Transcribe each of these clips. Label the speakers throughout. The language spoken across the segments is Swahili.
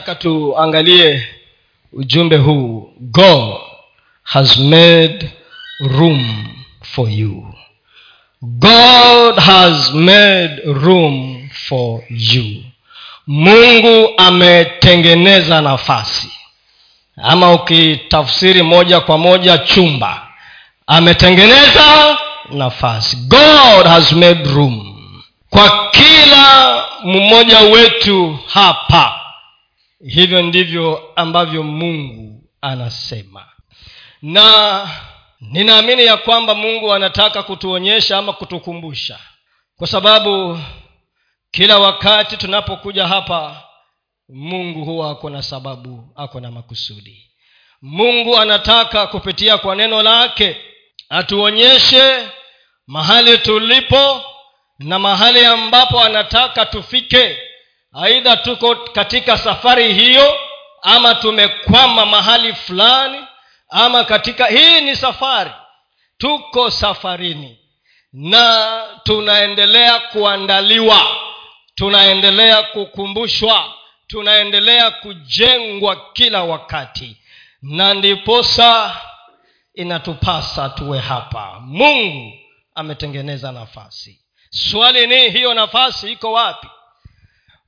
Speaker 1: nataka tuangalie ujumbe huu. God has made room for you. God has made room for you. Mungu ametengeneza nafasi. Ama ukitafsiri moja kwa moja chumba. Ametengeneza nafasi. God has made room. Kwa kila mmoja wetu hapa hivyo ndivyo ambavyo mungu anasema. Na ninaamini ya kwamba mungu anataka kutuonyesha ama kutukumbusha. Kwa sababu kila wakati tunapokuja hapa mungu huwa ako na sababu ako na makusudi. Mungu anataka kupitia kwa neno lake atuonyeshe mahali tulipo na mahali ambapo anataka tufike aidha tuko katika safari hiyo ama tumekwama mahali fulani ama katika hii ni safari. Tuko safarini na tunaendelea kuandaliwa tunaendelea kukumbushwa tunaendelea kujengwa kila wakati. Na ndiposa inatupasa tuwe hapa. Mungu ametengeneza nafasi. Swali ni hiyo nafasi iko wapi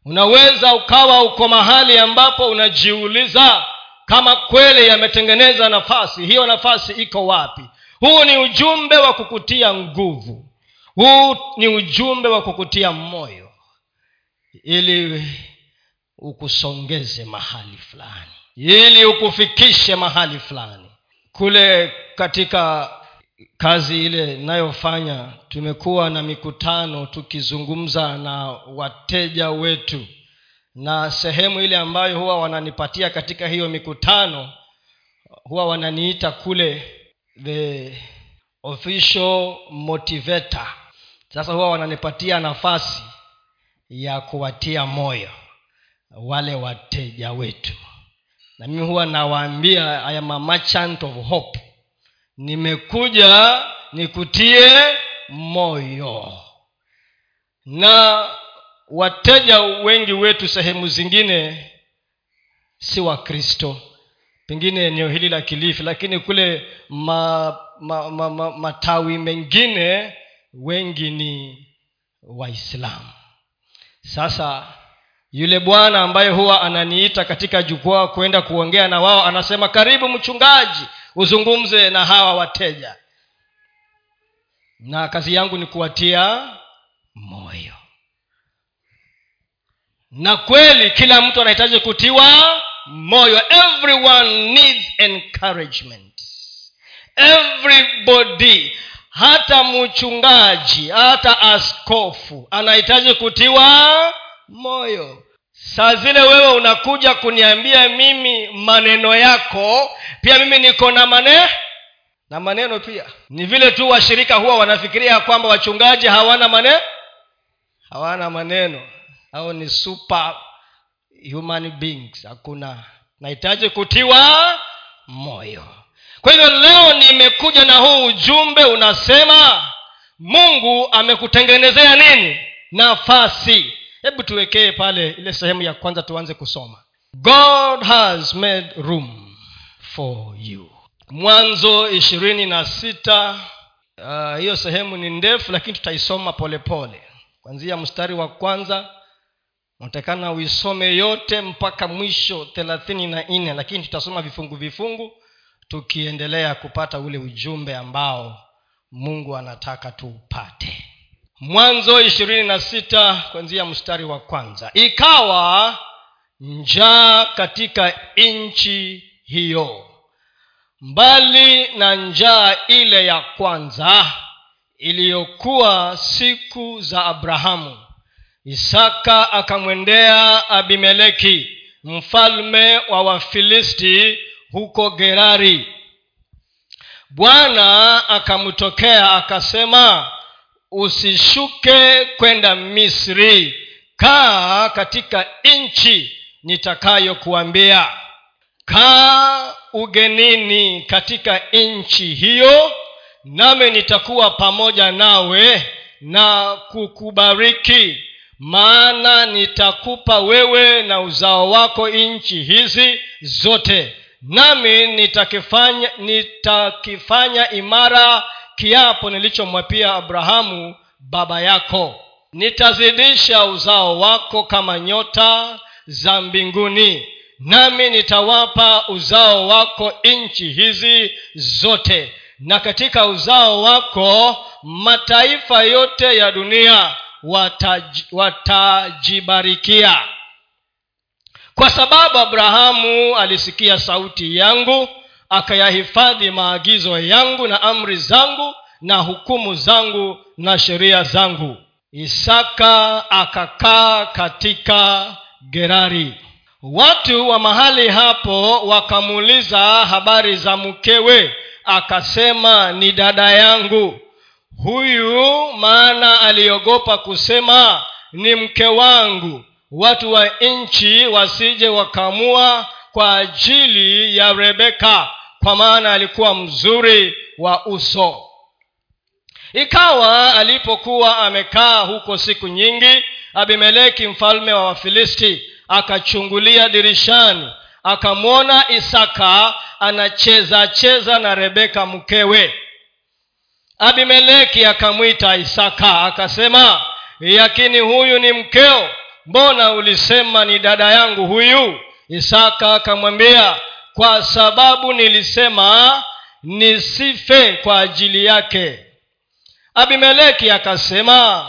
Speaker 1: unaweza ukawa uko mahali ambapo unajiuliza kama kweli yametengeneza nafasi. Hiyo nafasi iko wapi? Huu ni ujumbe wa kukutia nguvu. Huu ni ujumbe wa kukutia moyo. Ili ukusongeze mahali fulani. Ili ukufikishe mahali fulani. Kule katika kazi ile inayofanya tumekuwa na mikutano tukizungumza na wateja wetu. Na sehemu ile ambayo huwa wananipatia katika hiyo mikutano huwa wananiita kule the official motivator. Sasa huwa wananipatia nafasi ya kuwatia moyo wale wateja wetu. Na mimi huwa nawaambia i am a merchant of hope nimekuja nikutie moyo. Na wateja wengi wetu sehemu zingine si wakristo pengine eneo hili la kilifi lakini kule ma, ma, ma, ma, matawi mengine wengi ni waislamu. Sasa yule bwana ambaye huwa ananiita katika jukwaa kwenda kuongea na wao anasema karibu mchungaji uzungumze na hawa wateja. Na kazi yangu ni kuwatia moyo. Na kweli kila mtu anahitaji kutiwa moyo. Everyone needs encouragement. Everybody hata mchungaji hata askofu anahitaji kutiwa moyo saa zile wewe unakuja kuniambia mimi maneno yako pia mimi niko na mane na maneno pia. Ni vile tu washirika huwa wanafikiria kwamba wachungaji hawana mane hawana maneno. Au ni super human beings hakuna. Nahitaji kutiwa moyo. Kwa hivyo leo nimekuja na huu ujumbe unasema mungu amekutengenezea nini? Nafasi hebu tuwekee pale ile sehemu ya kwanza tuanze kusoma. God has made room for you. Mwanzo ishirini na sita uh, hiyo sehemu ni ndefu lakini tutaisoma polepole kwanzia mstari wa kwanza unatakana uisome yote mpaka mwisho thelathini na nne lakini tutasoma vifungu vifungu tukiendelea kupata ule ujumbe ambao mungu anataka tuupate mwanzo ishirini na sita kwanzia mstari wa kwanza. Ikawa njaa katika nchi hiyo. Mbali na njaa ile ya kwanza iliyokuwa siku za abrahamu isaka akamwendea abimeleki mfalme wa wafilisti huko gerari. Bwana akamtokea akasema usishuke kwenda misri. Kaa katika nchi nitakayokuambia. Kaa ugenini katika nchi hiyo nami nitakuwa pamoja nawe na kukubariki. Maana nitakupa wewe na uzao wako nchi hizi zote. Nami nitakifanya nitakifanya imara kiapo nilichomwapia abrahamu baba yako. Nitazidisha uzao wako kama nyota za mbinguni nami nitawapa uzao wako nchi hizi zote. Na katika uzao wako mataifa yote ya dunia wataj, watajibarikia. Kwa sababu abrahamu alisikia sauti yangu akayahifadhi maagizo yangu na amri zangu na hukumu zangu na sheria zangu. Isaka akakaa katika gerari. Watu wa mahali hapo wakamuuliza habari za mkewe akasema ni dada yangu. Huyu maana aliogopa kusema ni mke wangu. Watu wa nchi wasije wakamua kwa ajili ya rebeka kwa maana alikuwa mzuri wa uso. Ikawa alipokuwa amekaa huko siku nyingi abimeleki mfalme wa wafilisti akachungulia dirishani akamwona isaka anacheza cheza na rebeka mkewe. Abimeleki akamwita isaka akasema yakini huyu ni mkeo mbona ulisema ni dada yangu huyu? Isaka akamwambia kwa sababu nilisema nisife kwa ajili yake. Abimeleki akasema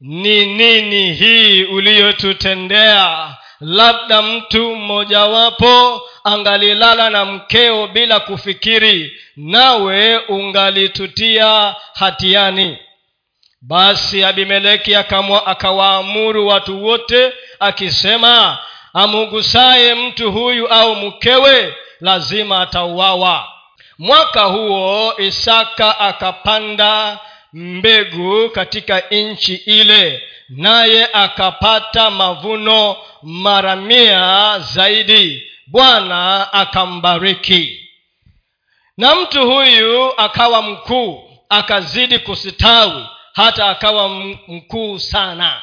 Speaker 1: ni nini hii uliyotutendea? Labda mtu mmojawapo angalilala na mkeo bila kufikiri nawe ungalitutia hatiani. Basi abimeleki akawaamuru watu wote akisema amugusaye mtu huyu au mkewe lazima atauawa. Mwaka huo isaka akapanda mbegu katika nchi ile naye akapata mavuno mara mia zaidi. Bwana akambariki. Na mtu huyu akawa mkuu akazidi kusitawi hata akawa mkuu sana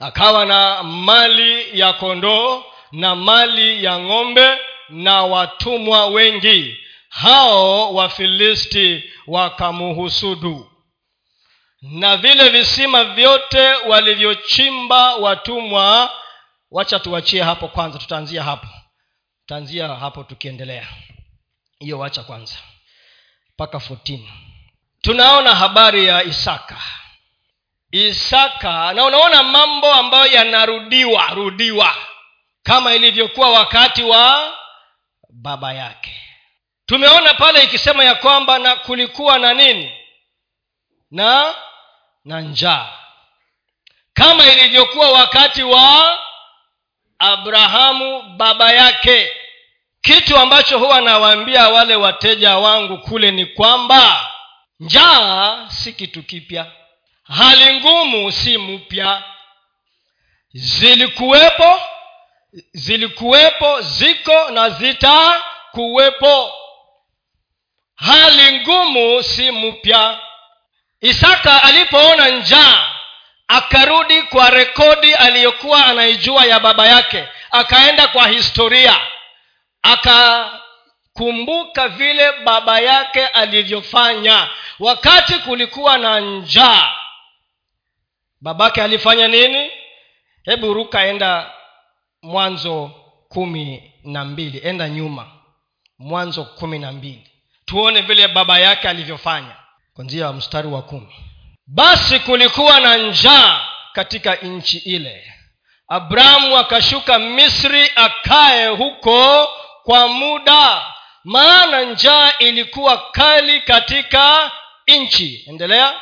Speaker 1: akawa na mali ya kondoo na mali ya ng'ombe na watumwa wengi. Hao wafilisti wakamuhusudu. Na vile visima vyote walivyochimba watumwa wacha tuwachie hapo kwanza tutaanzia hapo. Tutaanzia hapo tukiendelea. Hiyo wacha kwanza. Mpaka 14 tunaona habari ya isaka isaka. Na unaona mambo ambayo yanarudiwa rudiwa. Kama ilivyokuwa wakati wa baba yake. Tumeona pale ikisema ya kwamba na kulikuwa na nini? Na na njaa. Kama ilivyokuwa wakati wa abrahamu baba yake. Kitu ambacho huwa nawaambia wale wateja wangu kule ni kwamba njaa si kitu kipya hali ngumu si mpya. Zilikuwepo zilikuwepo ziko na zitakuwepo. Hali ngumu si mpya. Isaka alipoona njaa akarudi kwa rekodi aliyokuwa anaijua ya baba yake akaenda kwa historia akakumbuka vile baba yake alivyofanya. Wakati kulikuwa na njaa babake alifanya nini? Hebu ruka enda mwanzo kumi na mbili. Enda nyuma. Mwanzo kumi na mbili. Tuone vile baba yake alivyofanya. Kwanzia mstari wa kumi. Basi kulikuwa na njaa katika nchi ile. Abrahamu akashuka misri akaye huko kwa muda maana njaa ilikuwa kali katika nchi. Endelea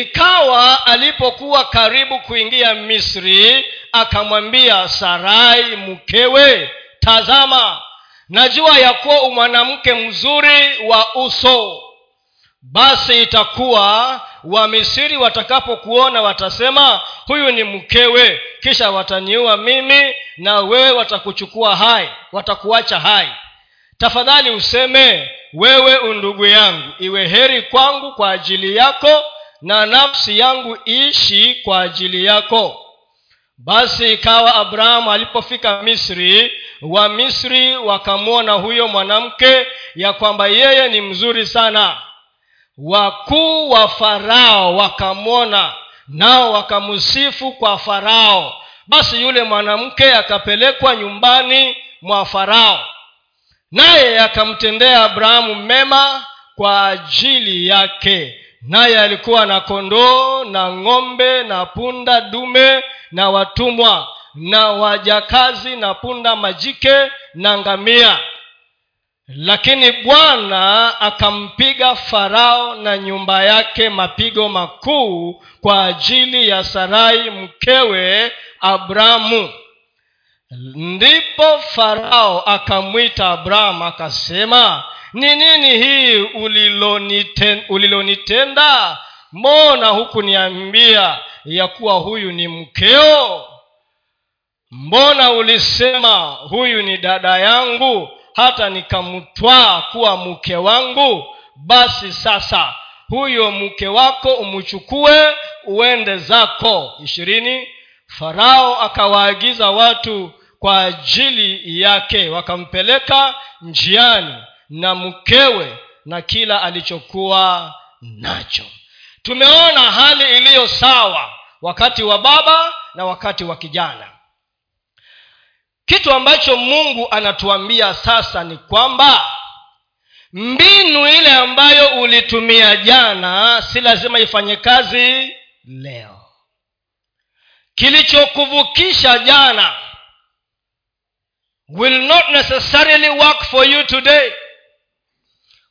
Speaker 1: ikawa alipokuwa karibu kuingia misri akamwambia sarai mkewe tazama najua ya kuwa umwanamke mzuri wa uso. Basi itakuwa wamisiri watakapokuona watasema huyu ni mkewe kisha wataniua mimi na wewe watakuchukua hai watakuacha hai. Tafadhali useme wewe undugu yangu iwe heri kwangu kwa ajili yako na nafsi yangu iishi kwa ajili yako. Basi ikawa abrahamu alipofika misri wa misri wakamwona huyo mwanamke ya kwamba yeye ni mzuri sana. Wakuu wa farao wakamwona nao wakamsifu kwa farao. Basi yule mwanamke akapelekwa nyumbani mwa farao. Naye akamtendea abrahamu mema kwa ajili yake naye alikuwa na kondoo na ng'ombe na punda dume na watumwa na wajakazi na punda majike na ngamia. Lakini bwana akampiga farao na nyumba yake mapigo makuu kwa ajili ya sarai mkewe abrahamu ndipo farao akamwita abrahamu akasema ni nini hii ulilonitenda, ulilonitenda? Mbona hukuniambia ya kuwa huyu ni mkeo? Mbona ulisema huyu ni dada yangu hata nikamtwaa kuwa mke wangu? Basi sasa huyo mke wako umchukue uende zako. Ishirini. Farao akawaagiza watu kwa ajili yake wakampeleka njiani na mkewe na kila alichokuwa nacho. Tumeona hali iliyo sawa wakati wa baba na wakati wa kijana. Kitu ambacho mungu anatuambia sasa ni kwamba mbinu ile ambayo ulitumia jana si lazima ifanye kazi leo. Kilichokuvukisha jana will not necessarily work for you today.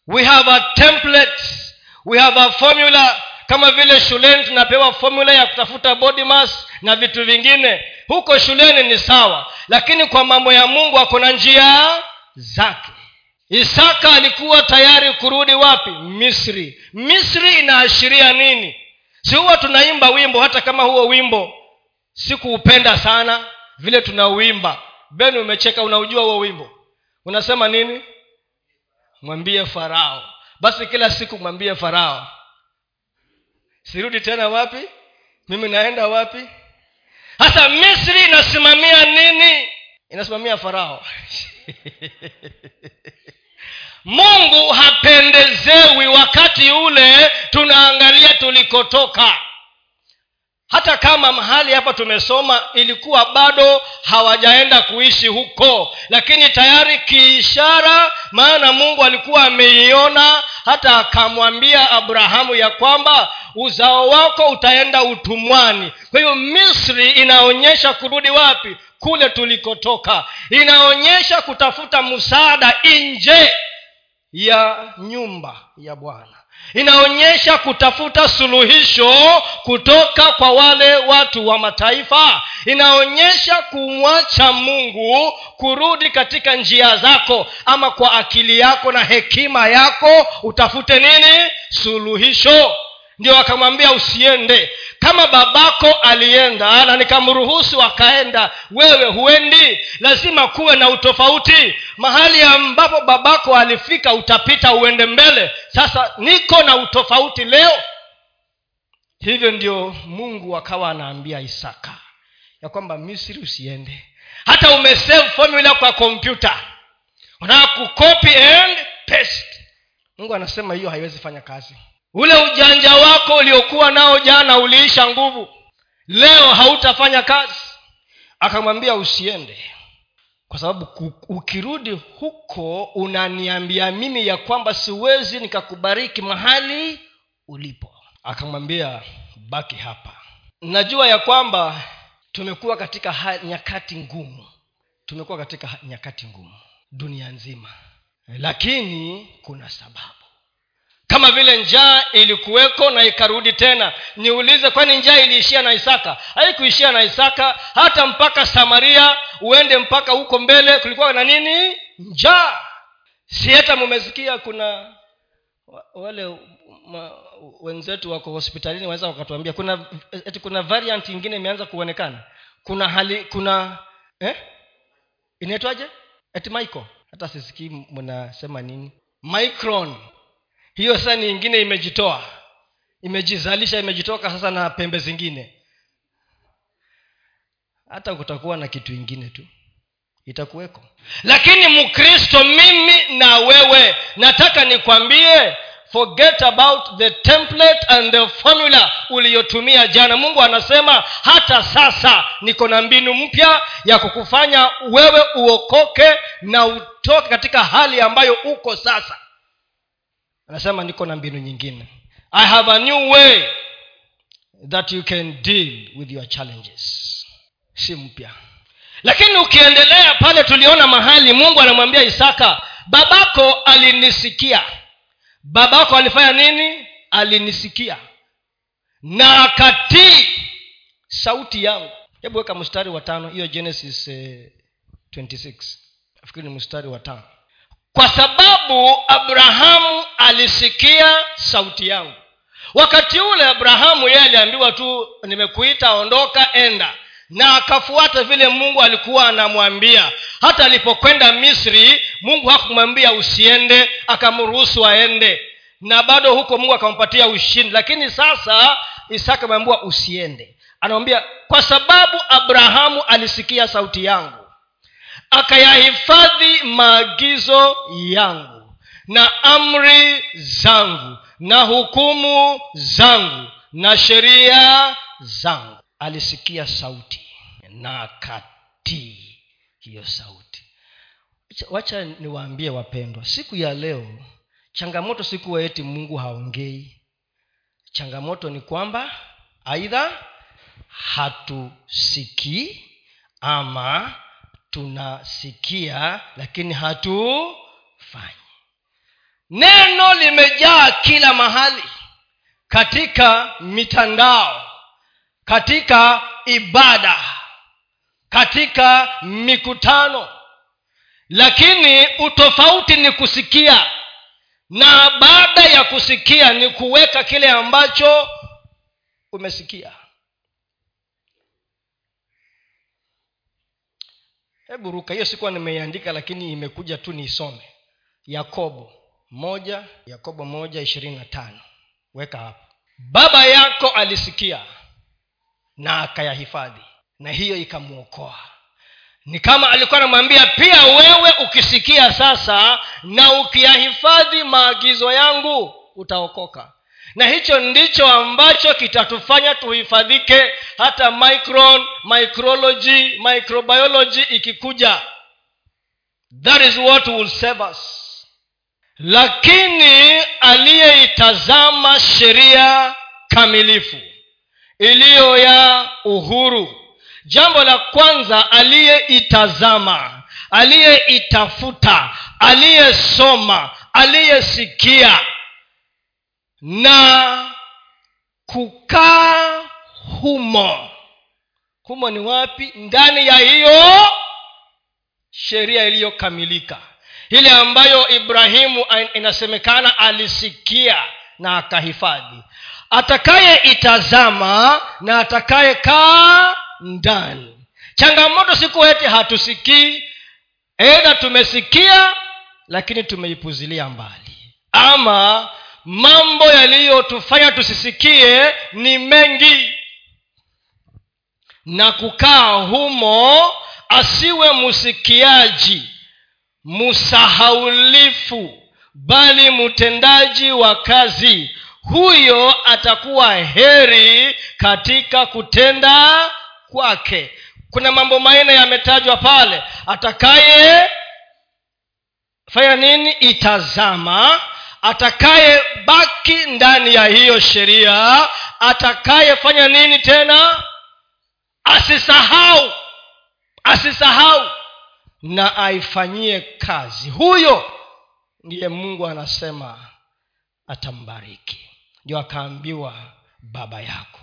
Speaker 1: We have a template. We have a formula. Kama vile shuleni tunapewa formula ya kutafuta body mass na vitu vingine. Huko shuleni ni sawa. Lakini kwa mambo ya mungu ako na njia zake. Isaka alikuwa tayari kurudi wapi? Misri. Misri inaashiria nini? Si huwa tunaimba wimbo hata kama huo wimbo sikuupenda sana vile tunauimba beni umecheka unaujua huo wimbo. Unasema nini? Mwambie farao. Basi kila siku mwambie farao. Sirudi tena wapi? Mimi naenda wapi? Hasa misri inasimamia nini? Inasimamia farao. Mungu hapendezewi wakati ule tunaangalia tulikotoka hata kama mahali hapa tumesoma ilikuwa bado hawajaenda kuishi huko lakini tayari kiishara maana mungu alikuwa ameiona hata akamwambia abrahamu ya kwamba uzao wako utaenda utumwani. Kwa hiyo misri inaonyesha kurudi wapi? Kule tulikotoka. Inaonyesha kutafuta msaada nje ya nyumba ya bwana inaonyesha kutafuta suluhisho kutoka kwa wale watu wa mataifa. Inaonyesha kumwacha mungu kurudi katika njia zako ama kwa akili yako na hekima yako. Utafute nini? Suluhisho ndio akamwambia usiende. Kama babako alienda na nikamruhusu akaenda wewe huendi? Lazima kuwe na utofauti. Mahali ambapo babako alifika utapita uende mbele. Sasa niko na utofauti leo? Hivyo ndio mungu akawa anaambia isaka ya kwamba misri usiende. Hata umesave formula kwa kompyuta. Unataka kucopy and paste. Mungu anasema hiyo haiwezi fanya kazi ule ujanja wako uliokuwa nao jana uliisha nguvu. Leo hautafanya kazi. Akamwambia usiende. Kwa sababu ukirudi huko unaniambia mimi ya kwamba siwezi nikakubariki mahali ulipo. Akamwambia baki hapa. Najua ya kwamba tumekuwa katika nyakati ngumu. Tumekuwa katika nyakati ngumu dunia nzima. Lakini kuna sababu kama vile njaa ilikuweko na ikarudi tena. Niulize kwani njaa iliishia na isaka? Haikuishia na isaka. Hata mpaka samaria uende mpaka huko mbele kulikuwa na nini? Njaa. Si hata mumesikia kuna wale ma, wenzetu wako hospitalini waweza wakatuambia kuna eti kuna variant ingine imeanza kuonekana. Kuna hali kuna eh? inaitwaje? Eti mico hata sisikii mnasema nini. Micron hiyo sasa nyingine imejitoa. Imejizalisha imejitoka sasa na pembe zingine. Hata kutakuwa na kitu ingine tu. Itakuweko. Lakini mkristo mimi na wewe nataka nikwambie forget about the template and the formula uliyotumia jana. Mungu anasema hata sasa niko na mbinu mpya ya kukufanya wewe uokoke na utoke katika hali ambayo uko sasa anasema niko na mbinu nyingine. I have a new way that you can deal with your challenges. Si mpya. Lakini ukiendelea pale tuliona mahali mungu anamwambia isaka babako alinisikia. Babako alifanya nini? Alinisikia. Na akatii sauti yangu. Hebu weka mstari wa tano. Hiyo genesis eh, 26 nafikiri ni mstari wa tano kwa sababu abrahamu alisikia sauti yangu wakati ule abrahamu yeye aliambiwa tu nimekuita ondoka enda. Na akafuata vile mungu alikuwa anamwambia. Hata alipokwenda misri mungu hakumwambia usiende akamruhusu aende. Na bado huko mungu akampatia ushindi. Lakini sasa isaka ameambiwa usiende. Anamwambia kwa sababu abrahamu alisikia sauti yangu akayahifadhi maagizo yangu na amri zangu na hukumu zangu na sheria zangu. Alisikia sauti na akatii hiyo sauti. Wacha niwaambie wapendwa siku ya leo changamoto sikuwa eti mungu haongei. Changamoto ni kwamba aidha hatusikii ama tunasikia lakini hatufanyi. Neno limejaa kila mahali katika mitandao katika ibada katika mikutano. Lakini utofauti ni kusikia na baada ya kusikia ni kuweka kile ambacho umesikia hebu ruka hiyo sikuwa nimeiandika lakini imekuja tu niisome yakobo moja yakobo moja ishirini na tano. Weka hapo. Baba yako alisikia na akayahifadhi na hiyo ikamwokoa. Ni kama alikuwa anamwambia pia wewe ukisikia sasa na ukiyahifadhi maagizo yangu utaokoka na hicho ndicho ambacho kitatufanya tuhifadhike hata micron micrology microbiology ikikuja. That is what will save us. Lakini aliyeitazama sheria kamilifu iliyo ya uhuru jambo la kwanza aliyeitazama aliyeitafuta aliyesoma aliyesikia na kukaa humo. Humo ni wapi? Ndani ya hiyo sheria iliyokamilika. Ile ambayo ibrahimu inasemekana alisikia na akahifadhi. Atakayeitazama na atakayekaa ndani. Changamoto siku eti hatusikii. Edha tumesikia lakini tumeipuzilia mbali. Ama mambo yaliyotufanya tusisikie ni mengi. Na kukaa humo asiwe msikiaji msahaulifu bali mtendaji wa kazi. Huyo atakuwa heri katika kutenda kwake. Kuna mambo manne yametajwa pale. Atakaye fanya nini? Itazama atakaye baki ndani ya hiyo sheria atakayefanya nini tena? Asisahau asisahau. Na aifanyie kazi. Huyo ndiye mungu anasema atambariki. Ndio akaambiwa baba yako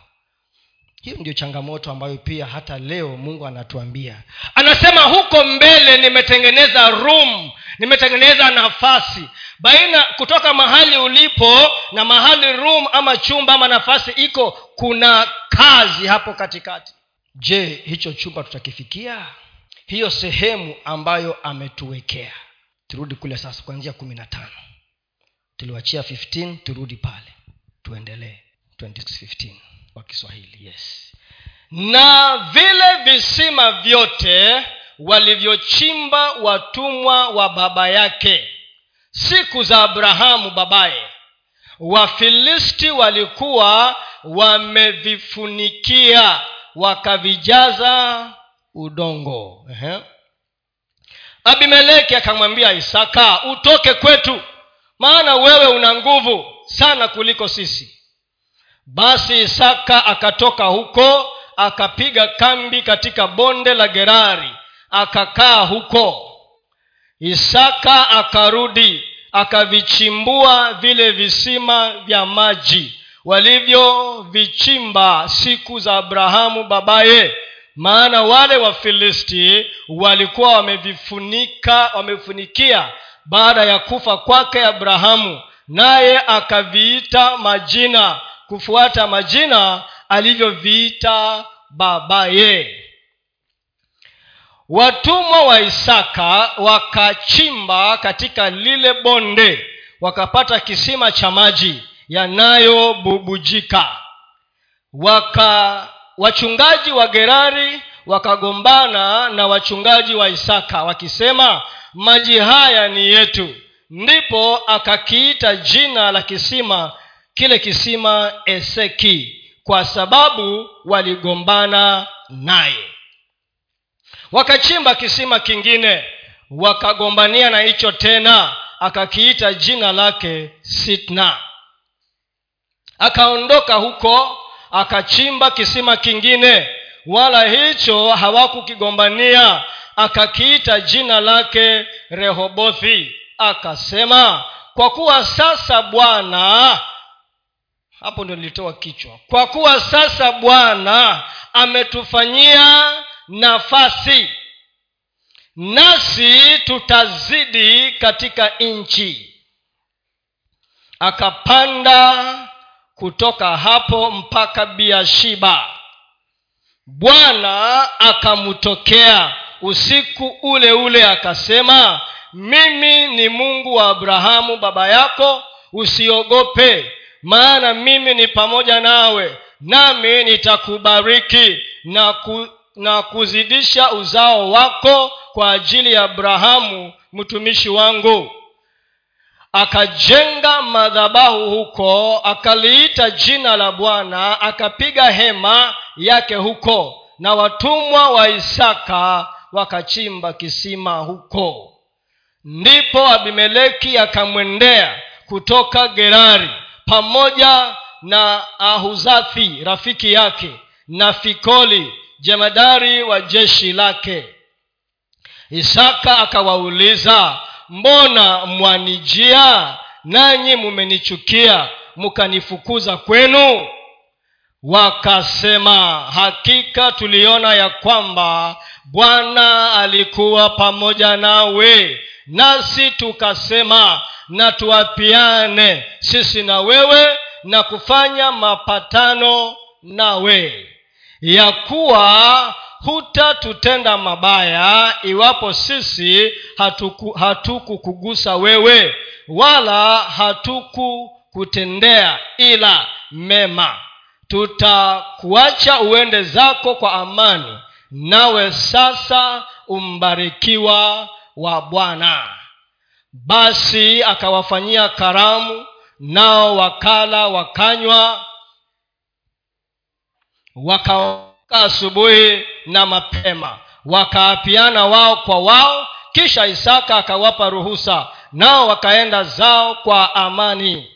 Speaker 1: hiyo ndio changamoto ambayo pia hata leo mungu anatuambia. Anasema huko mbele nimetengeneza room nimetengeneza nafasi. Baina kutoka mahali ulipo na mahali room ama chumba ama nafasi iko kuna kazi hapo katikati. Je hicho chumba tutakifikia? Hiyo sehemu ambayo ametuwekea. Turudi kule sasa kuanzia kumi na tano. Tuliwachia 15 turudi pale. Tuendelee. 26:15 kwa kiswahili yes. Na vile visima vyote walivyochimba watumwa wa baba yake siku za abrahamu babaye wafilisti walikuwa wamevifunikia wakavijaza udongo. Uh-huh. abimeleki akamwambia isaka utoke kwetu maana wewe una nguvu sana kuliko sisi basi isaka akatoka huko akapiga kambi katika bonde la gerari akakaa huko. Isaka akarudi akavichimbua vile visima vya maji walivyovichimba siku za abrahamu babaye. Maana wale wafilisti walikuwa wamevifunika wamefunikia baada ya kufa kwake abrahamu naye akaviita majina kufuata majina alivyoviita babaye. Watumwa wa isaka wakachimba katika lile bonde wakapata kisima cha maji yanayobubujika. Waka wachungaji wa gerari wakagombana na wachungaji wa isaka wakisema maji haya ni yetu. Ndipo akakiita jina la kisima kile kisima eseki kwa sababu waligombana naye. Wakachimba kisima kingine wakagombania na hicho tena akakiita jina lake sitna. Akaondoka huko akachimba kisima kingine wala hicho hawakukigombania akakiita jina lake rehobothi. Akasema kwa kuwa sasa bwana hapo ndio nilitoa kichwa. Kwa kuwa sasa bwana ametufanyia nafasi nasi tutazidi katika nchi. Akapanda kutoka hapo mpaka biashiba bwana akamtokea. Usiku ule ule akasema mimi ni mungu wa abrahamu baba yako usiogope maana mimi ni pamoja nawe nami nitakubariki na, ku, na kuzidisha uzao wako kwa ajili ya abrahamu mtumishi wangu. Akajenga madhabahu huko akaliita jina la bwana akapiga hema yake huko na watumwa wa isaka wakachimba kisima huko. Ndipo abimeleki akamwendea kutoka gerari pamoja na ahuzathi rafiki yake na fikoli jemadari wa jeshi lake. Isaka akawauliza mbona mwanijia? Nanyi mumenichukia mukanifukuza kwenu? Wakasema hakika tuliona ya kwamba bwana alikuwa pamoja nawe nasi tukasema na tuapiane sisi na wewe na kufanya mapatano nawe. Ya kuwa hutatutenda mabaya iwapo sisi hatukukugusa hatuku wewe wala hatukukutendea ila mema. Tutakuacha uende zako kwa amani nawe sasa umbarikiwa wa bwana basi akawafanyia karamu nao wakala wakanywa. Wakaoka asubuhi na mapema wakaapiana wao kwa wao kisha isaka akawapa ruhusa nao wakaenda zao kwa amani.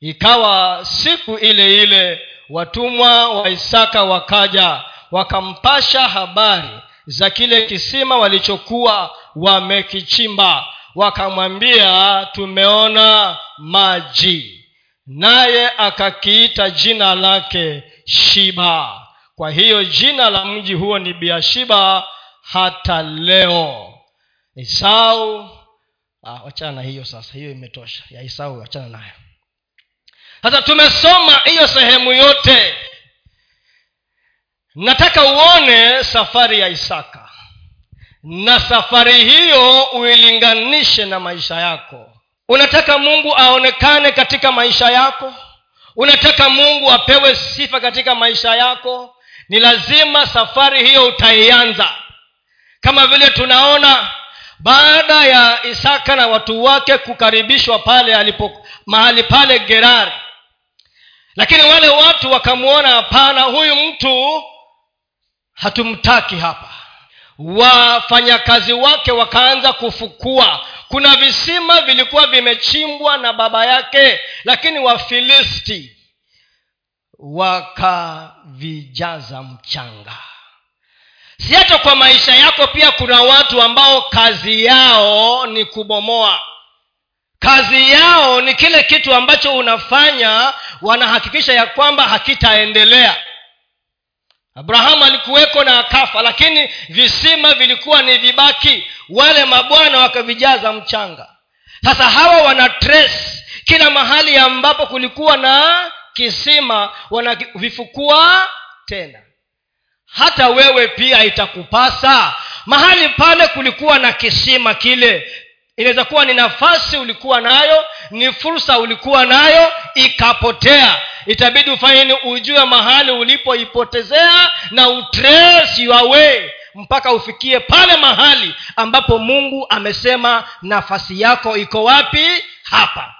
Speaker 1: Ikawa siku ile ile watumwa wa isaka wakaja wakampasha habari za kile kisima walichokuwa wamekichimba wakamwambia tumeona maji. Naye akakiita jina lake shiba. Kwa hiyo jina la mji huo ni biashiba hata leo. Isau ah, wachana na hiyo sasa hiyo imetosha. Ya isau wachana nayo. Sasa tumesoma hiyo sehemu yote. Nataka uone safari ya isaka na safari hiyo uilinganishe na maisha yako. Unataka mungu aonekane katika maisha yako? Unataka mungu apewe sifa katika maisha yako? Ni lazima safari hiyo utaianza. Kama vile tunaona baada ya isaka na watu wake kukaribishwa pale alipo mahali pale gerari. Lakini wale watu wakamwona hapana huyu mtu hatumtaki hapa wafanyakazi wake wakaanza kufukua. Kuna visima vilikuwa vimechimbwa na baba yake lakini wafilisti wakavijaza mchanga. Si hata kwa maisha yako pia kuna watu ambao kazi yao ni kubomoa. Kazi yao ni kile kitu ambacho unafanya wanahakikisha ya kwamba hakitaendelea abrahamu alikuweko na akafa lakini visima vilikuwa ni vibaki. Wale mabwana wakavijaza mchanga. Sasa hawa wana trace kila mahali ambapo kulikuwa na kisima wanavifukua tena. Hata wewe pia itakupasa. Mahali pale kulikuwa na kisima kile inaweza kuwa ni nafasi ulikuwa nayo ni fursa ulikuwa nayo ikapotea. Itabidi ufanyeni ujue mahali ulipoipotezea na utrace mpaka ufikie pale mahali ambapo mungu amesema nafasi yako iko wapi? Hapa.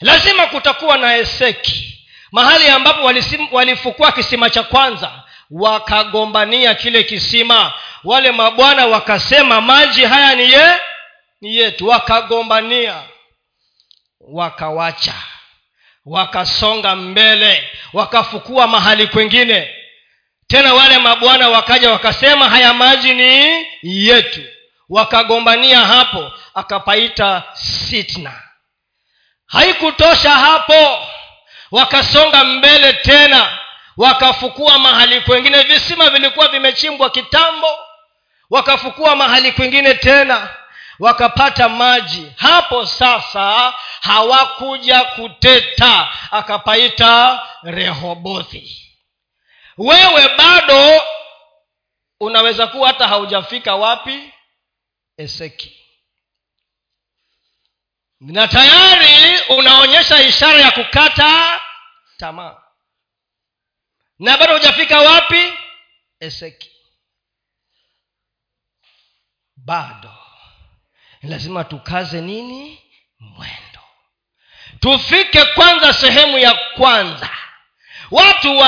Speaker 1: Lazima kutakuwa na eseki mahali ambapo walifukua kisima cha kwanza wakagombania kile kisima. Wale mabwana wakasema maji haya ni ye ni yetu. Wakagombania wakawacha wakasonga mbele wakafukua mahali kwengine. Tena wale mabwana wakaja wakasema haya maji ni yetu. Wakagombania hapo akapaita sitna. Haikutosha hapo. Wakasonga mbele tena wakafukua mahali kwengine. Visima vilikuwa vimechimbwa kitambo wakafukua mahali kwingine tena wakapata maji. Hapo sasa hawakuja kuteta akapaita rehobothi. Wewe bado unaweza kuwa hata haujafika wapi? Eseki. Na tayari unaonyesha ishara ya kukata tamaa. Na bado hujafika wapi? Eseki. Bado lazima tukaze nini? Mwendo. Tufike kwanza sehemu ya kwanza. Watu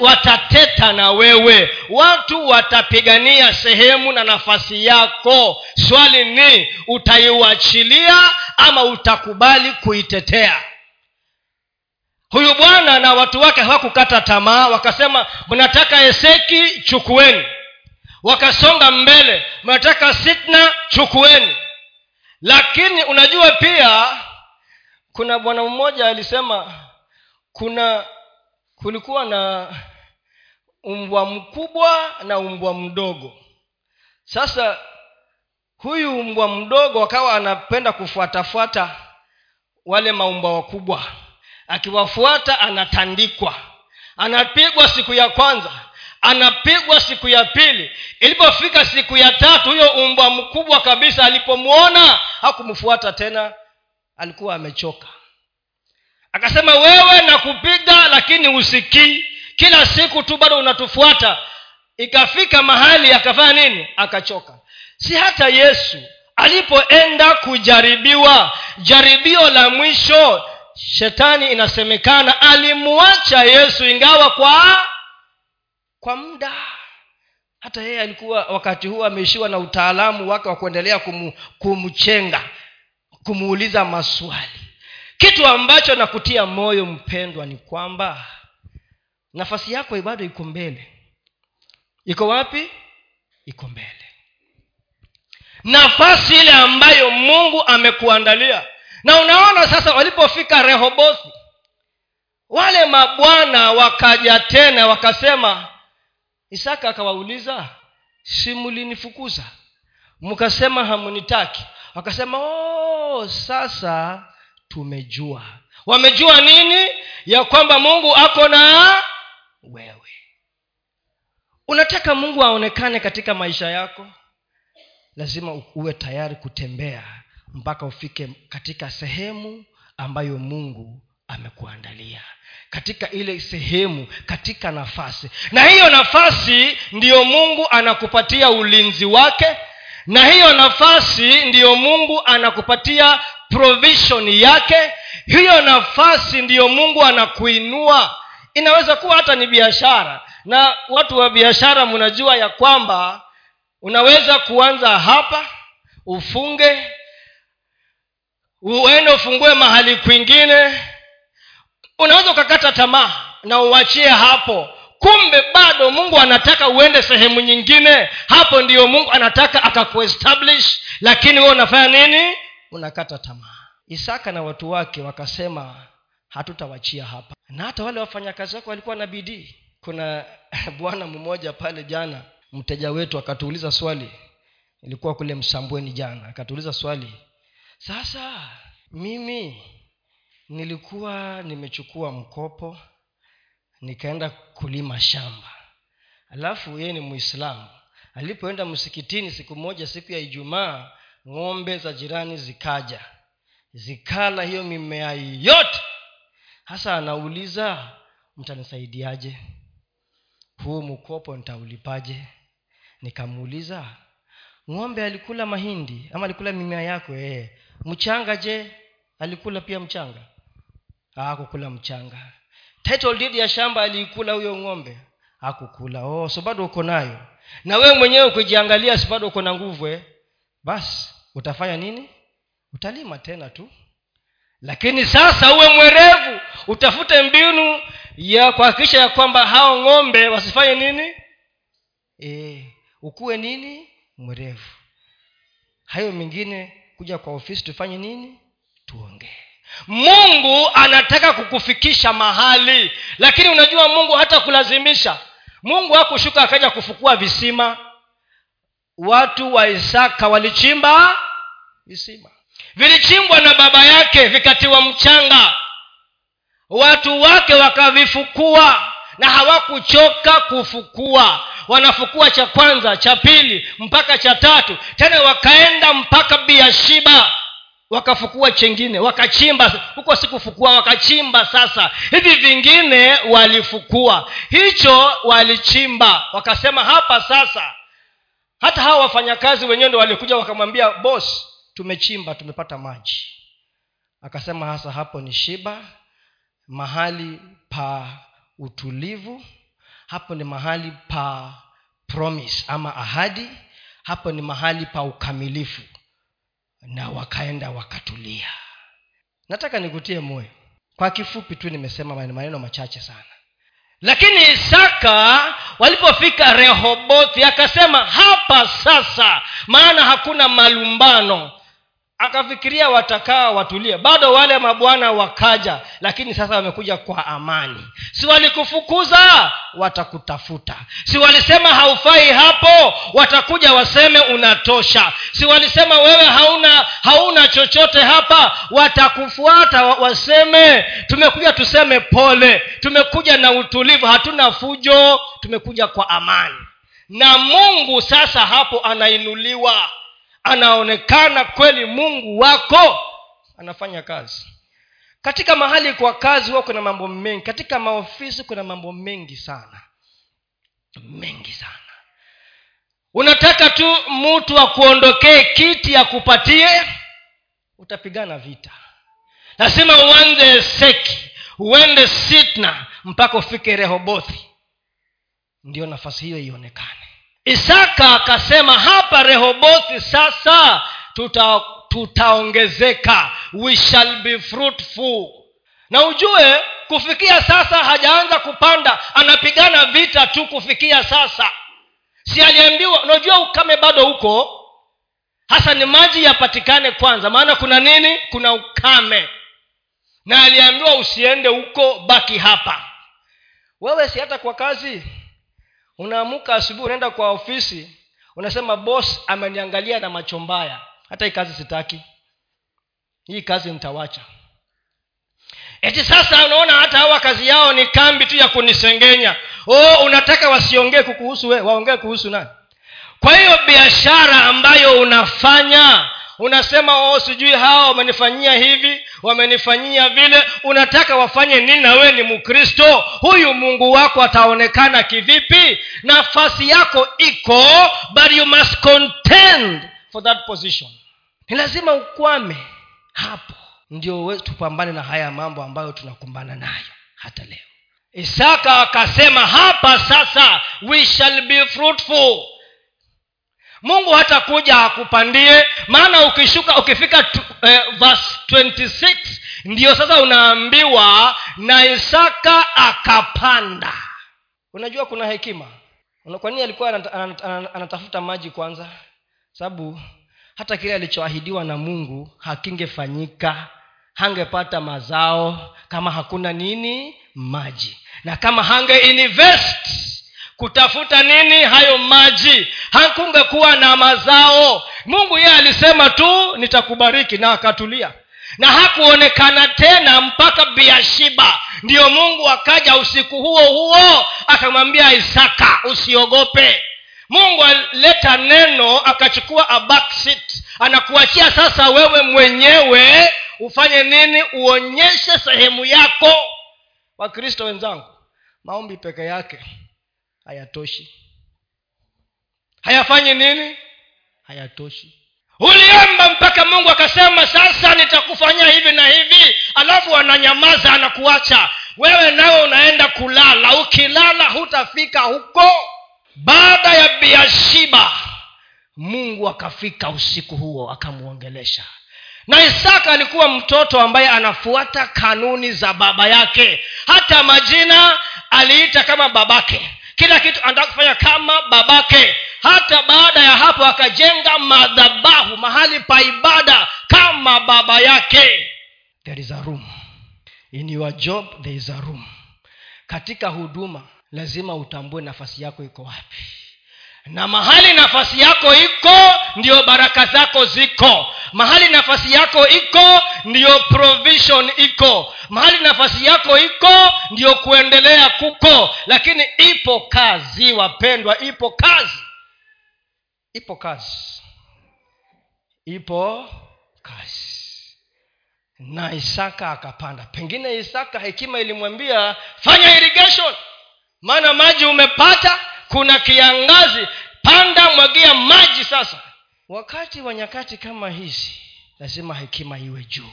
Speaker 1: watateta na wewe. Watu watapigania sehemu na nafasi yako. Swali ni utaiuachilia ama utakubali kuitetea? Huyu bwana na watu wake hawakukata tamaa wakasema mnataka eseki chukueni. Wakasonga mbele mnataka sitna chukueni lakini unajua pia kuna bwana mmoja alisema kuna kulikuwa na umbwa mkubwa na umbwa mdogo. Sasa huyu mbwa mdogo akawa anapenda kufuatafuata wale maumbwa wakubwa. Akiwafuata anatandikwa. Anapigwa siku ya kwanza anapigwa siku ya pili. Ilipofika siku ya tatu huyo umbwa mkubwa kabisa alipomwona hakumfuata tena alikuwa amechoka. Akasema wewe nakupiga lakini usikii. Kila siku tu bado unatufuata. Ikafika mahali akafanya nini? Akachoka. Si hata yesu alipoenda kujaribiwa jaribio la mwisho shetani inasemekana alimwacha yesu ingawa kwa kwa muda. Hata yeye alikuwa wakati huu ameishiwa na utaalamu wake wa kuendelea kumu, kumchenga kumuuliza maswali. Kitu ambacho nakutia moyo mpendwa ni kwamba nafasi yako bado iko mbele. Iko wapi? Iko mbele. Nafasi ile ambayo mungu amekuandalia. Na unaona sasa walipofika rehobothi wale mabwana wakaja tena wakasema isaka akawauliza si mlinifukuza mkasema hamunitaki. Wakasema oh, sasa tumejua. Wamejua nini? Ya kwamba mungu ako na wewe. Unataka mungu aonekane katika maisha yako? Lazima uwe tayari kutembea mpaka ufike katika sehemu ambayo mungu amekuandalia katika ile sehemu katika nafasi. Na hiyo nafasi ndiyo mungu anakupatia ulinzi wake na hiyo nafasi ndiyo mungu anakupatia provision yake. Hiyo nafasi ndiyo mungu anakuinua. Inaweza kuwa hata ni biashara na watu wa biashara mnajua ya kwamba unaweza kuanza hapa ufunge uende ufungue mahali kwingine unaweza ukakata tamaa na uachie hapo. Kumbe bado mungu anataka uende sehemu nyingine. Hapo ndiyo mungu anataka akakuestablish. Lakini wewe unafanya nini? Unakata tamaa. Isaka na watu wake wakasema hatutawachia hapa. Na hata wale wafanyakazi wake walikuwa na bidii. Kuna bwana mmoja pale jana mteja wetu akatuuliza swali. Ilikuwa kule msambweni jana akatuuliza swali. Sasa mimi nilikuwa nimechukua mkopo nikaenda kulima shamba. Alafu yeye ni muislamu. Alipoenda msikitini siku moja siku ya ijumaa ng'ombe za jirani zikaja. Zikala hiyo mimea yote. Hasa anauliza mtanisaidiaje? Huu mkopo nitaulipaje? Nikamuuliza ng'ombe alikula mahindi ama alikula mimea yako ee mchanga je? Alikula pia mchanga hakukula mchanga. Title deed ya shamba aliikula huyo ng'ombe hakukula. Oh so bado uko nayo. Na wewe mwenyewe ukijiangalia si bado uko na nguvu eh? basi utafanya nini? Utalima tena tu. Lakini sasa uwe mwerevu utafute mbinu ya kuhakikisha ya kwamba hao ng'ombe wasifanye nini? E, ukuwe nini? Mwerevu. Hayo mengine kuja kwa ofisi tufanye nini mungu anataka kukufikisha mahali lakini unajua mungu hata kulazimisha. Mungu hakushuka akaja kufukua visima. Watu wa isaka walichimba visima. Vilichimbwa na baba yake vikatiwa mchanga. Watu wake wakavifukua na hawakuchoka kufukua. Wanafukua cha kwanza cha pili mpaka cha tatu. Tena wakaenda mpaka biashiba wakafukua chengine wakachimba. Huko sikufukua wakachimba sasa. Hivi vingine walifukua. Hicho walichimba. Wakasema hapa sasa. Hata hawa wafanyakazi wenyewe ndo walikuja wakamwambia bos tumechimba tumepata maji. Akasema hasa hapo ni shiba mahali pa utulivu hapo ni mahali pa promise ama ahadi hapo ni mahali pa ukamilifu na wakaenda wakatulia. Nataka nikutie moyo. Kwa kifupi tu nimesema maneno machache sana. Lakini isaka walipofika rehobothi akasema hapa sasa maana hakuna malumbano akafikiria watakaa watulie. Bado wale mabwana wakaja lakini sasa wamekuja kwa amani. Si walikufukuza? Watakutafuta. Si walisema haufai hapo? Watakuja waseme unatosha. Si walisema wewe hauna hauna chochote hapa? Watakufuata waseme tumekuja tuseme pole. Tumekuja na utulivu. Hatuna fujo. Tumekuja kwa amani. Na mungu sasa hapo anainuliwa anaonekana kweli mungu wako anafanya kazi. Katika mahali kwa kazi huwa kuna mambo mengi. Katika maofisi kuna mambo mengi sana. Mengi sana. Unataka tu mtu akuondokee kiti akupatie utapigana vita. Lazima uanze seki uende sitna mpaka ufike rehobothi. Ndio nafasi hiyo ionekane isaka akasema hapa rehobothi sasa tuta tutaongezeka. We shall be fruitful. Na ujue kufikia sasa hajaanza kupanda. Anapigana vita tu kufikia sasa. Si aliambiwa unajua ukame bado huko hasa ni maji yapatikane kwanza. Maana kuna nini? Kuna ukame. Na aliambiwa usiende huko baki hapa. Wewe si hata kwa kazi unaamuka asubuhi unaenda kwa ofisi unasema bos ameniangalia na macho mbaya. Hata hii kazi sitaki. Hii kazi nitawacha. Eti sasa unaona hata hawa kazi yao ni kambi tu ya kunisengenya. Oh unataka wasiongee kukuhusu we waongee kuhusu nani? Kwa hiyo biashara ambayo unafanya unasema oo sijui hawa wamenifanyia hivi wamenifanyia vile. Unataka wafanye nini na wewe ni mkristo? Huyu mungu wako ataonekana kivipi? Nafasi yako iko but you must contend for that position. Ni lazima ukwame hapo ndio tupambane na haya mambo ambayo tunakumbana nayo hata leo. Isaka akasema hapa sasa we shall be fruitful mungu hata kuja akupandie. Maana ukishuka ukifika tu, eh, verse 26 ndiyo sasa unaambiwa na isaka akapanda. Unajua kuna hekima. Kwa nini alikuwa anatafuta maji kwanza? Sababu hata kile alichoahidiwa na mungu hakingefanyika. Hangepata mazao kama hakuna nini? Maji. Na kama hange invest kutafuta nini? Hayo maji. Hakungekuwa na mazao. Mungu yeye alisema tu nitakubariki na akatulia. Na hakuonekana tena mpaka biashiba ndiyo mungu akaja usiku huo huo akamwambia isaka usiogope. Mungu alileta neno akachukua abaksit. Anakuachia sasa wewe mwenyewe ufanye nini? Uonyeshe sehemu yako. Wakristo wenzangu maombi peke yake hayatoshi. Hayafanyi nini? Hayatoshi. Uliomba mpaka mungu akasema sasa nitakufanyia hivi na hivi alafu ananyamaza anakuacha. Wewe nawe unaenda kulala. Ukilala hutafika huko. Baada ya biashiba mungu akafika usiku huo akamwongelesha. Na isaka alikuwa mtoto ambaye anafuata kanuni za baba yake. Hata majina aliita kama babake kila kitu anataka kufanya kama babake. Hata baada ya hapo akajenga madhabahu mahali pa ibada kama baba yake. There is a room. In your job there is a room. Katika huduma lazima utambue nafasi yako iko wapi. Na mahali nafasi yako iko ndio baraka zako ziko. Mahali nafasi yako iko ndiyo provision iko. Mahali nafasi yako iko ndiyo kuendelea kuko. Lakini ipo kazi wapendwa ipo kazi. Ipo kazi. Ipo kazi. Na isaka akapanda. Pengine isaka hekima ilimwambia fanya irrigation. Maana maji umepata kuna kiangazi. Panda mwagia maji sasa. Wakati wa nyakati kama hizi lazima hekima iwe juu.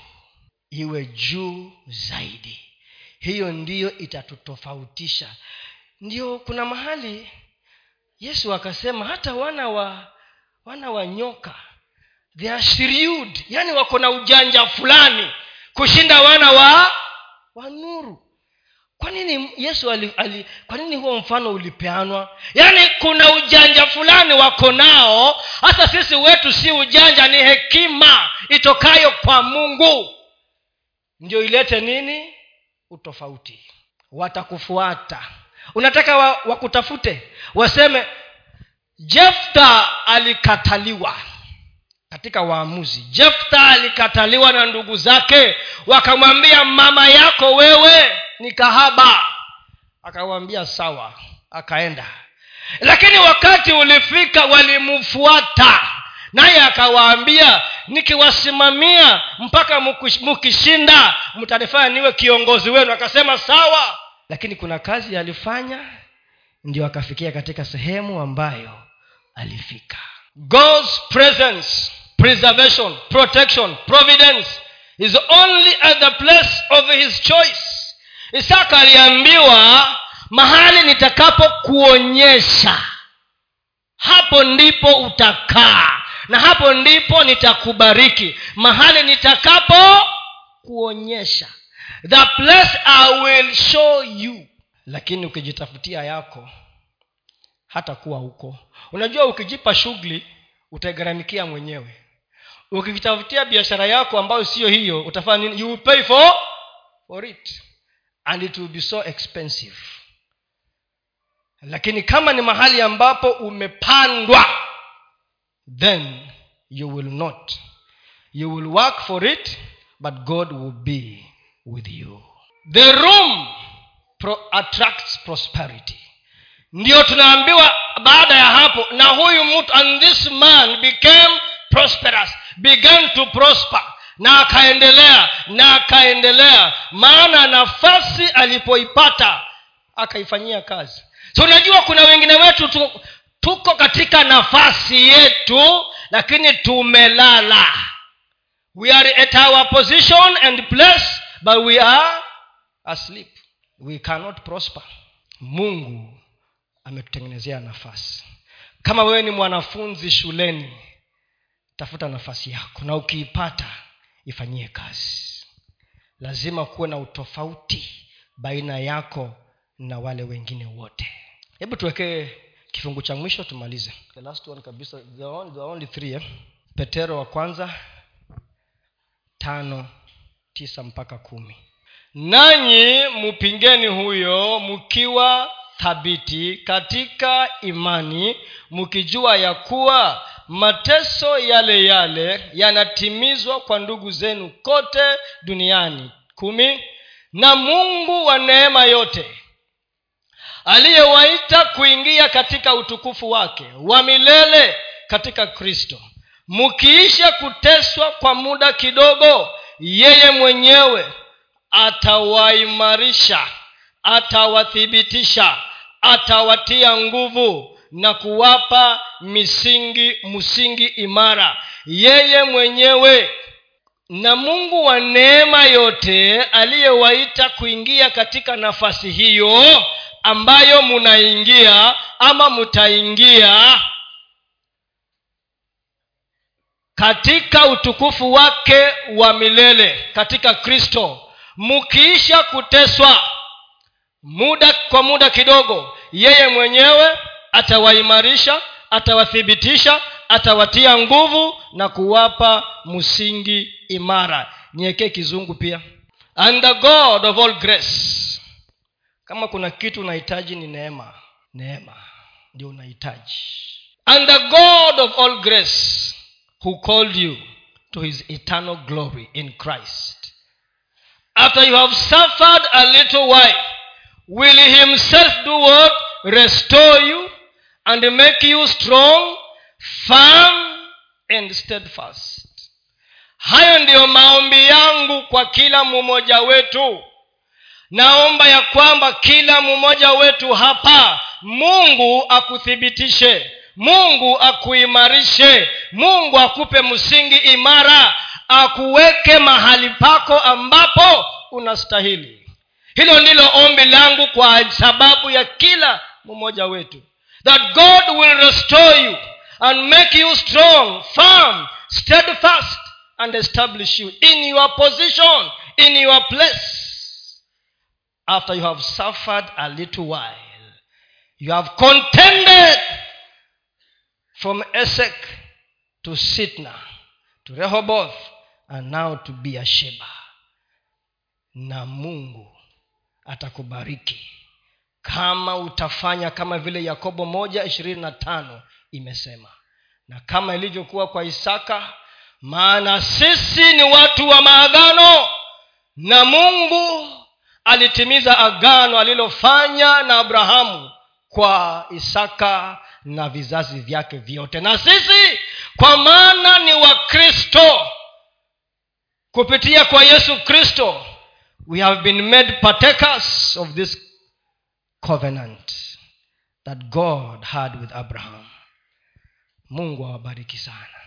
Speaker 1: Iwe juu zaidi. Hiyo ndiyo itatutofautisha. Ndio kuna mahali yesu akasema hata wana wa wana wa nyoka they yaani wako na ujanja fulani kushinda wana wa wa nuru kwa nini yesu ali, ali kwa nini huo mfano ulipeanwa? Yaani kuna ujanja fulani wako nao. Hasa sisi wetu si ujanja ni hekima itokayo kwa mungu. Ndio ilete nini? Utofauti. Watakufuata. Unataka wakutafute? Wa waseme jefta alikataliwa. Katika waamuzi jefta alikataliwa na ndugu zake. Wakamwambia mama yako wewe ni kahaba. Akawambia sawa. Akaenda. Lakini wakati ulifika walimfuata. Naye akawaambia nikiwasimamia mpaka mukishinda mtanifanya niwe kiongozi wenu. Akasema sawa. Lakini kuna kazi alifanya ndio akafikia katika sehemu ambayo alifika. God's presence preservation protection providence is only at the place of his choice isaka aliambiwa mahali nitakapokuonyesha hapo ndipo utakaa na hapo ndipo nitakubariki. Mahali nitakapo kuonyesha the place i will show you. Lakini ukijitafutia yako hata kuwa huko. Unajua ukijipa shughuli utagharamikia mwenyewe. Ukijitafutia biashara yako ambayo siyo hiyo utafanya nini? You will pay for for it and it will be so expensive. Lakini kama ni mahali ambapo umepandwa then you will not. You will work for it but god will be with you. The room pro attracts prosperity. Ndio tunaambiwa baada ya hapo na huyu mtu and this man became prosperous began to prosper na akaendelea na akaendelea. Maana nafasi alipoipata akaifanyia kazi. So unajua kuna wengine wetu tu, tuko katika nafasi yetu lakini tumelala. We are at our position and place but we are asleep. We cannot prosper. Mungu ametutengenezea nafasi. Kama wewe ni mwanafunzi shuleni tafuta nafasi yako. Na ukiipata ifanyie kazi. Lazima kuwe na utofauti baina yako na wale wengine wote. Hebu tuwekee kifungu cha mwisho tumalize. The last one kabisa the only, the only three, eh? petero wa kwanza tano tisa mpaka kumi. Nanyi mpingeni huyo mkiwa thabiti katika imani mkijua ya kuwa mateso yale yale yanatimizwa kwa ndugu zenu kote duniani. Kumi na mungu wa neema yote aliyewaita kuingia katika utukufu wake wa milele katika kristo. Mkiisha kuteswa kwa muda kidogo yeye mwenyewe atawaimarisha atawathibitisha atawatia nguvu na kuwapa misingi msingi imara. Yeye mwenyewe na mungu wa neema yote aliyewaita kuingia katika nafasi hiyo ambayo munaingia ama mutaingia katika utukufu wake wa milele katika kristo. Mukiisha kuteswa muda kwa muda kidogo yeye mwenyewe atawaimarisha atawathibitisha atawatia nguvu na kuwapa msingi imara. Niwekee kizungu pia. And the god of all grace. Kama kuna kitu unahitaji ni neema. Neema ndio unahitaji. And the god of all grace who called you to his eternal glory in christ. After you have suffered a little while will himself do what? Restore you and make you strong firm and steadfast. Hayo ndiyo maombi yangu kwa kila mmoja wetu. Naomba ya kwamba kila mmoja wetu hapa mungu akuthibitishe mungu akuimarishe mungu akupe msingi imara akuweke mahali pako ambapo unastahili hilo ndilo ombi langu kwa sababu ya kila mmoja wetu. That god will restore you and make you strong firm steadfast and establish you in your position in your place. After you have suffered a little while you have contended from esek to sitna to rehoboth and now to beersheba. Na mungu atakubariki. Kama utafanya kama vile yakobo moja ishirini na tano imesema. Na kama ilivyokuwa kwa isaka maana sisi ni watu wa maagano na mungu alitimiza agano alilofanya na abrahamu kwa isaka na vizazi vyake vyote. Na sisi kwa maana ni wakristo kupitia kwa yesu kristo we have been made partakers of this covenant that god had with abraham. Mungu awabariki sana